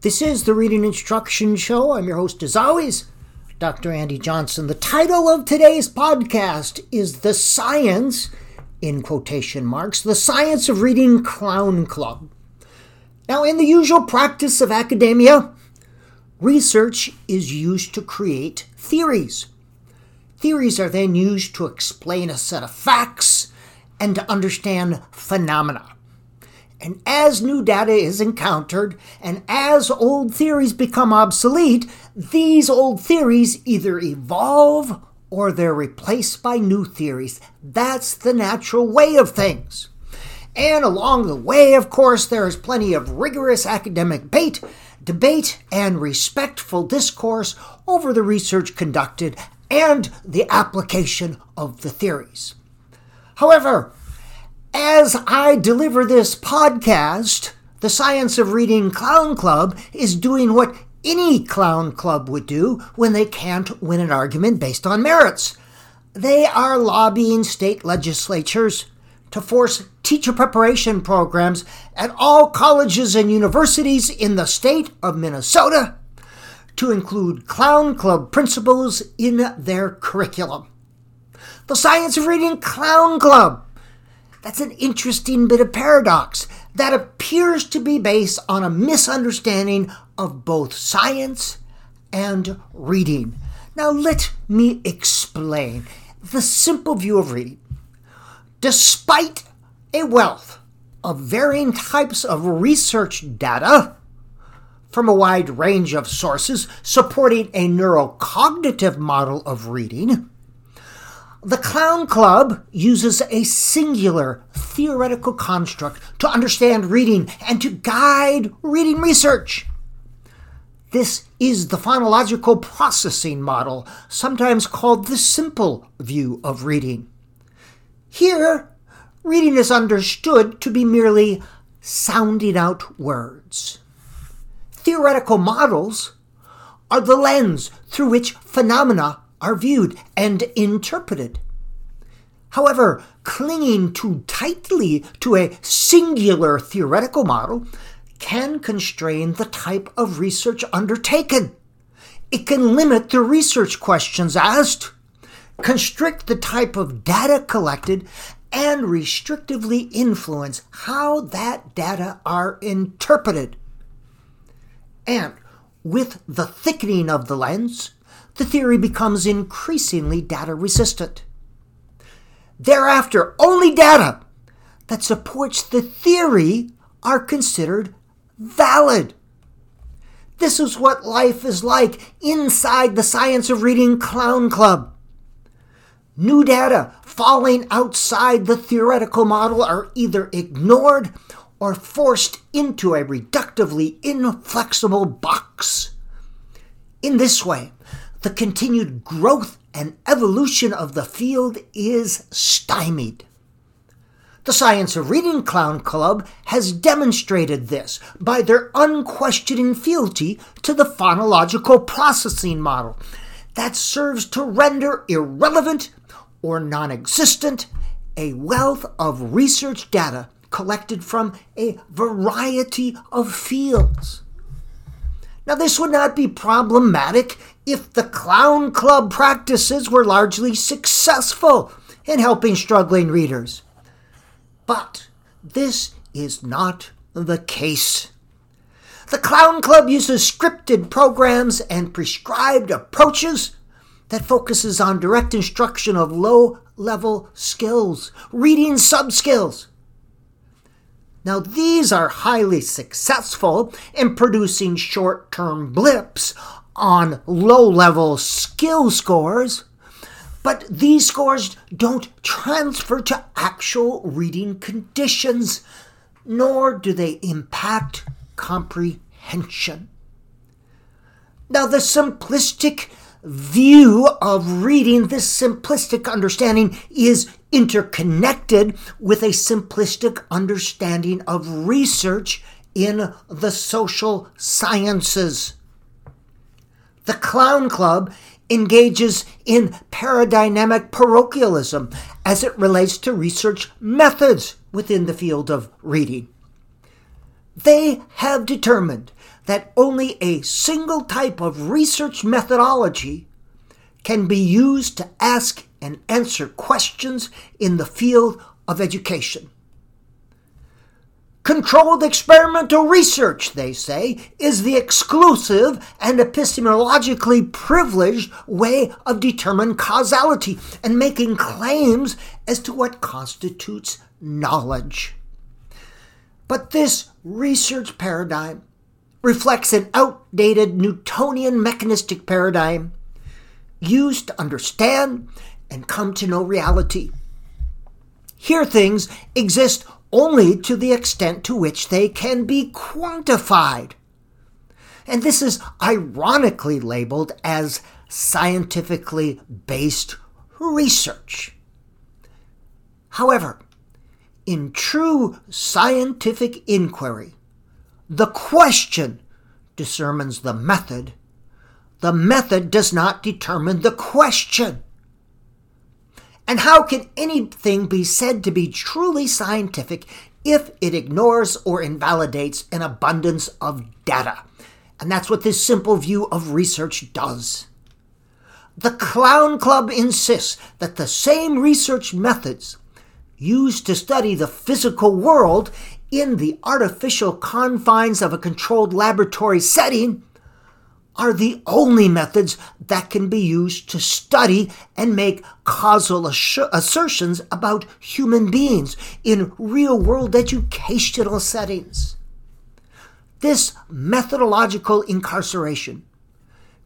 This is the Reading Instruction Show. I'm your host, as always, Dr. Andy Johnson. The title of today's podcast is The Science, in quotation marks, The Science of Reading Clown Club. Now, in the usual practice of academia, research is used to create theories. Theories are then used to explain a set of facts and to understand phenomena. And as new data is encountered, and as old theories become obsolete, these old theories either evolve or they're replaced by new theories. That's the natural way of things. And along the way, of course, there is plenty of rigorous academic debate, debate and respectful discourse over the research conducted and the application of the theories. However, as I deliver this podcast, the Science of Reading Clown Club is doing what any clown club would do when they can't win an argument based on merits. They are lobbying state legislatures to force teacher preparation programs at all colleges and universities in the state of Minnesota to include clown club principles in their curriculum. The Science of Reading Clown Club that's an interesting bit of paradox that appears to be based on a misunderstanding of both science and reading. Now, let me explain the simple view of reading. Despite a wealth of varying types of research data from a wide range of sources supporting a neurocognitive model of reading, the Clown Club uses a singular theoretical construct to understand reading and to guide reading research. This is the phonological processing model, sometimes called the simple view of reading. Here, reading is understood to be merely sounding out words. Theoretical models are the lens through which phenomena are viewed and interpreted. However, clinging too tightly to a singular theoretical model can constrain the type of research undertaken. It can limit the research questions asked, constrict the type of data collected, and restrictively influence how that data are interpreted. And with the thickening of the lens, the theory becomes increasingly data resistant. Thereafter, only data that supports the theory are considered valid. This is what life is like inside the Science of Reading Clown Club. New data falling outside the theoretical model are either ignored or forced into a reductively inflexible box. In this way, the continued growth and evolution of the field is stymied. The Science of Reading Clown Club has demonstrated this by their unquestioning fealty to the phonological processing model that serves to render irrelevant or non existent a wealth of research data collected from a variety of fields. Now, this would not be problematic if the clown club practices were largely successful in helping struggling readers. But this is not the case. The Clown Club uses scripted programs and prescribed approaches that focuses on direct instruction of low level skills, reading sub skills. Now, these are highly successful in producing short term blips on low level skill scores, but these scores don't transfer to actual reading conditions, nor do they impact comprehension. Now, the simplistic view of reading, this simplistic understanding, is interconnected with a simplistic understanding of research in the social sciences. The Clown Club engages in paradigmatic parochialism as it relates to research methods within the field of reading. They have determined that only a single type of research methodology can be used to ask and answer questions in the field of education. Controlled experimental research, they say, is the exclusive and epistemologically privileged way of determining causality and making claims as to what constitutes knowledge. But this research paradigm reflects an outdated Newtonian mechanistic paradigm used to understand and come to know reality. Here, things exist only to the extent to which they can be quantified. And this is ironically labeled as scientifically based research. However, in true scientific inquiry, the question determines the method. The method does not determine the question. And how can anything be said to be truly scientific if it ignores or invalidates an abundance of data? And that's what this simple view of research does. The Clown Club insists that the same research methods used to study the physical world in the artificial confines of a controlled laboratory setting are the only methods that can be used to study and make causal assertions about human beings in real world educational settings. This methodological incarceration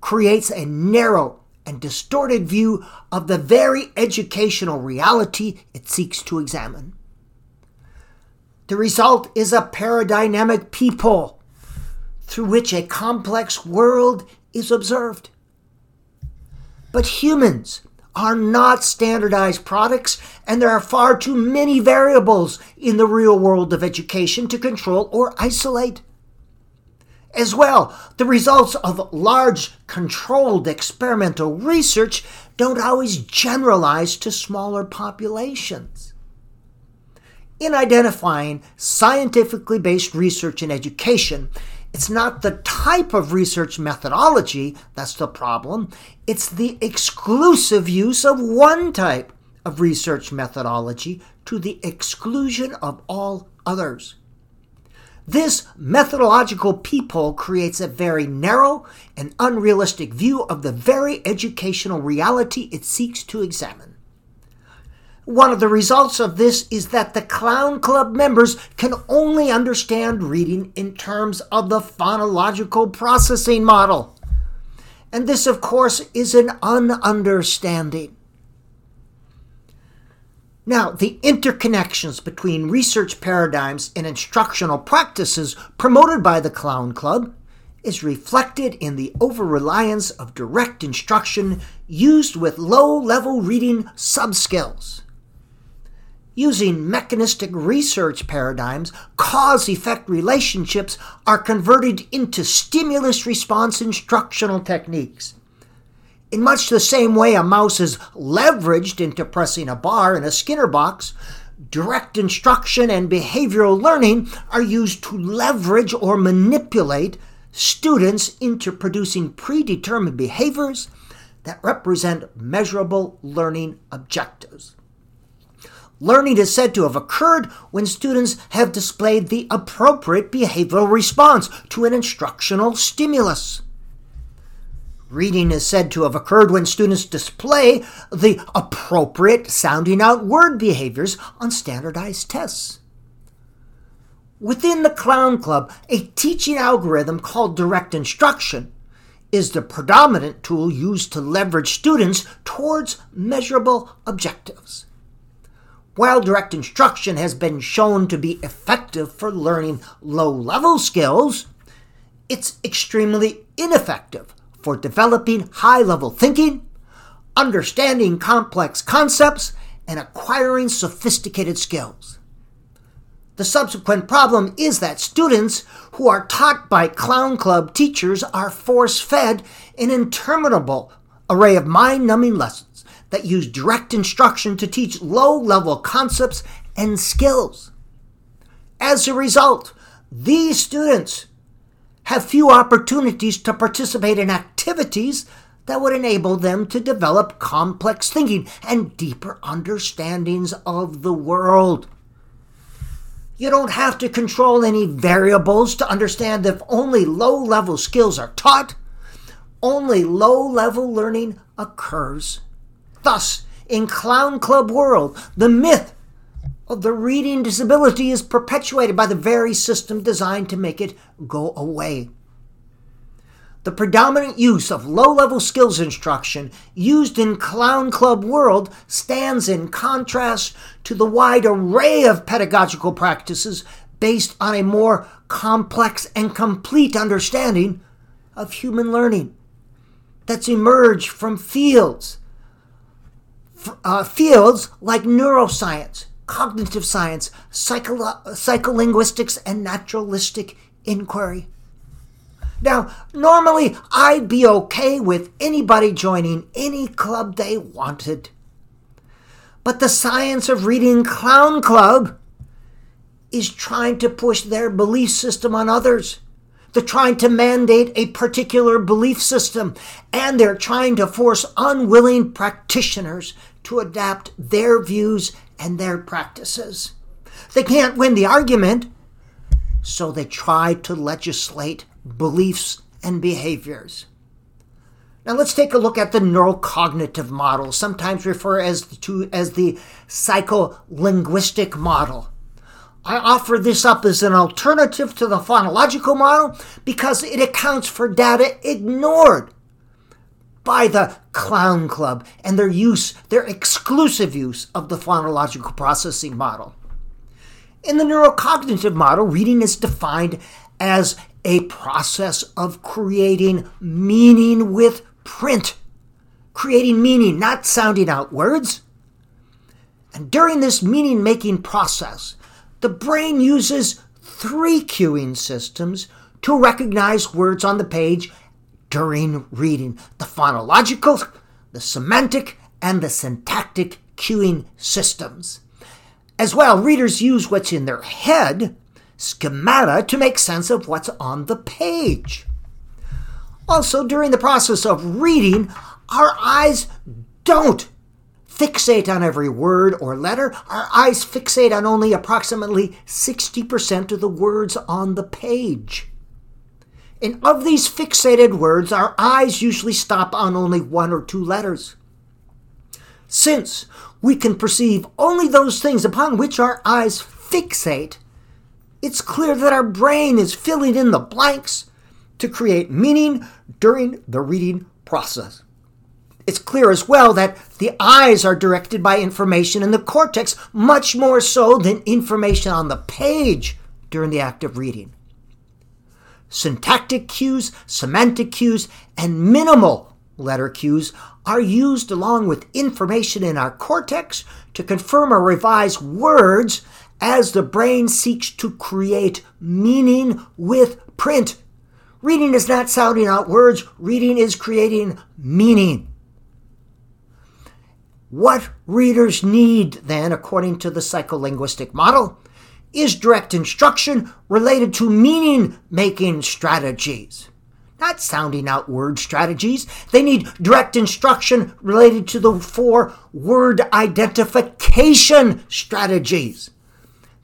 creates a narrow and distorted view of the very educational reality it seeks to examine. The result is a paradigmatic peephole through which a complex world is observed. But humans are not standardized products, and there are far too many variables in the real world of education to control or isolate. As well, the results of large, controlled experimental research don't always generalize to smaller populations. In identifying scientifically based research in education, it's not the type of research methodology that's the problem, it's the exclusive use of one type of research methodology to the exclusion of all others. This methodological peephole creates a very narrow and unrealistic view of the very educational reality it seeks to examine. One of the results of this is that the Clown Club members can only understand reading in terms of the phonological processing model. And this, of course, is an ununderstanding. Now, the interconnections between research paradigms and instructional practices promoted by the Clown Club is reflected in the over reliance of direct instruction used with low level reading subskills using mechanistic research paradigms, cause effect relationships are converted into stimulus response instructional techniques. In much the same way a mouse is leveraged into pressing a bar in a Skinner box, direct instruction and behavioral learning are used to leverage or manipulate students into producing predetermined behaviors that represent measurable learning objectives. Learning is said to have occurred when students have displayed the appropriate behavioral response to an instructional stimulus. Reading is said to have occurred when students display the appropriate sounding out word behaviors on standardized tests. Within the Clown Club, a teaching algorithm called direct instruction is the predominant tool used to leverage students towards measurable objectives. While direct instruction has been shown to be effective for learning low level skills, it's extremely ineffective for developing high level thinking, understanding complex concepts, and acquiring sophisticated skills. The subsequent problem is that students who are taught by Clown Club teachers are force fed an interminable array of mind numbing lessons that use direct instruction to teach low level concepts and skills. As a result, these students have few opportunities to participate in activities that would enable them to develop complex thinking and deeper understandings of the world. You don't have to control any variables to understand that if only low level skills are taught, only low level learning occurs. Thus, in Clown Club World, the myth of the reading disability is perpetuated by the very system designed to make it go away. The predominant use of low level skills instruction used in Clown Club World stands in contrast to the wide array of pedagogical practices based on a more complex and complete understanding of human learning that's emerged from fields. Uh, fields like neuroscience, cognitive science, psycho- psycholinguistics, and naturalistic inquiry. Now, normally I'd be okay with anybody joining any club they wanted. But the science of reading Clown Club is trying to push their belief system on others. They're trying to mandate a particular belief system, and they're trying to force unwilling practitioners to adapt their views and their practices. They can't win the argument, so they try to legislate beliefs, and behaviors. Now let's take a look at the neurocognitive model, sometimes referred as to as the psycholinguistic model. I offer this up as an alternative to the phonological model because it accounts for data ignored by the clown club and their use, their exclusive use of the phonological processing model. In the neurocognitive model, reading is defined as a process of creating meaning with print. Creating meaning, not sounding out words. And during this meaning making process, the brain uses three cueing systems to recognize words on the page during reading the phonological, the semantic, and the syntactic cueing systems. As well, readers use what's in their head schemata to make sense of what's on the page. Also, during the process of reading, our eyes don't fixate on every word or letter. Our eyes fixate on only approximately 60% of the words on the page. And of these fixated words, our eyes usually stop on only one or two letters. Since we can perceive only those things upon which our eyes fixate, it's clear that our brain is filling in the blanks to create meaning during the reading process. It's clear as well that the eyes are directed by information in the cortex much more so than information on the page during the act of reading. Syntactic cues, semantic cues, and minimal letter cues are used along with information in our cortex to confirm or revise words as the brain seeks to create meaning with print. Reading is not sounding out words, reading is creating meaning. What readers need, then, according to the psycholinguistic model, is direct instruction related to meaning making strategies. Not sounding out word strategies. They need direct instruction related to the four word identification strategies.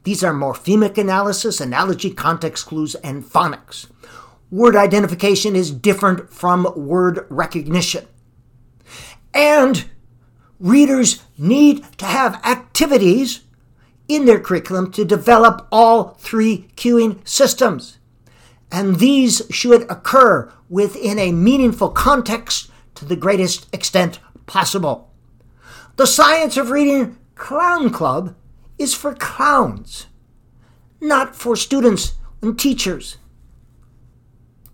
These are morphemic analysis, analogy, context clues, and phonics. Word identification is different from word recognition. And readers need to have activities in their curriculum to develop all three cueing systems. And these should occur within a meaningful context to the greatest extent possible. The Science of Reading Clown Club is for clowns, not for students and teachers.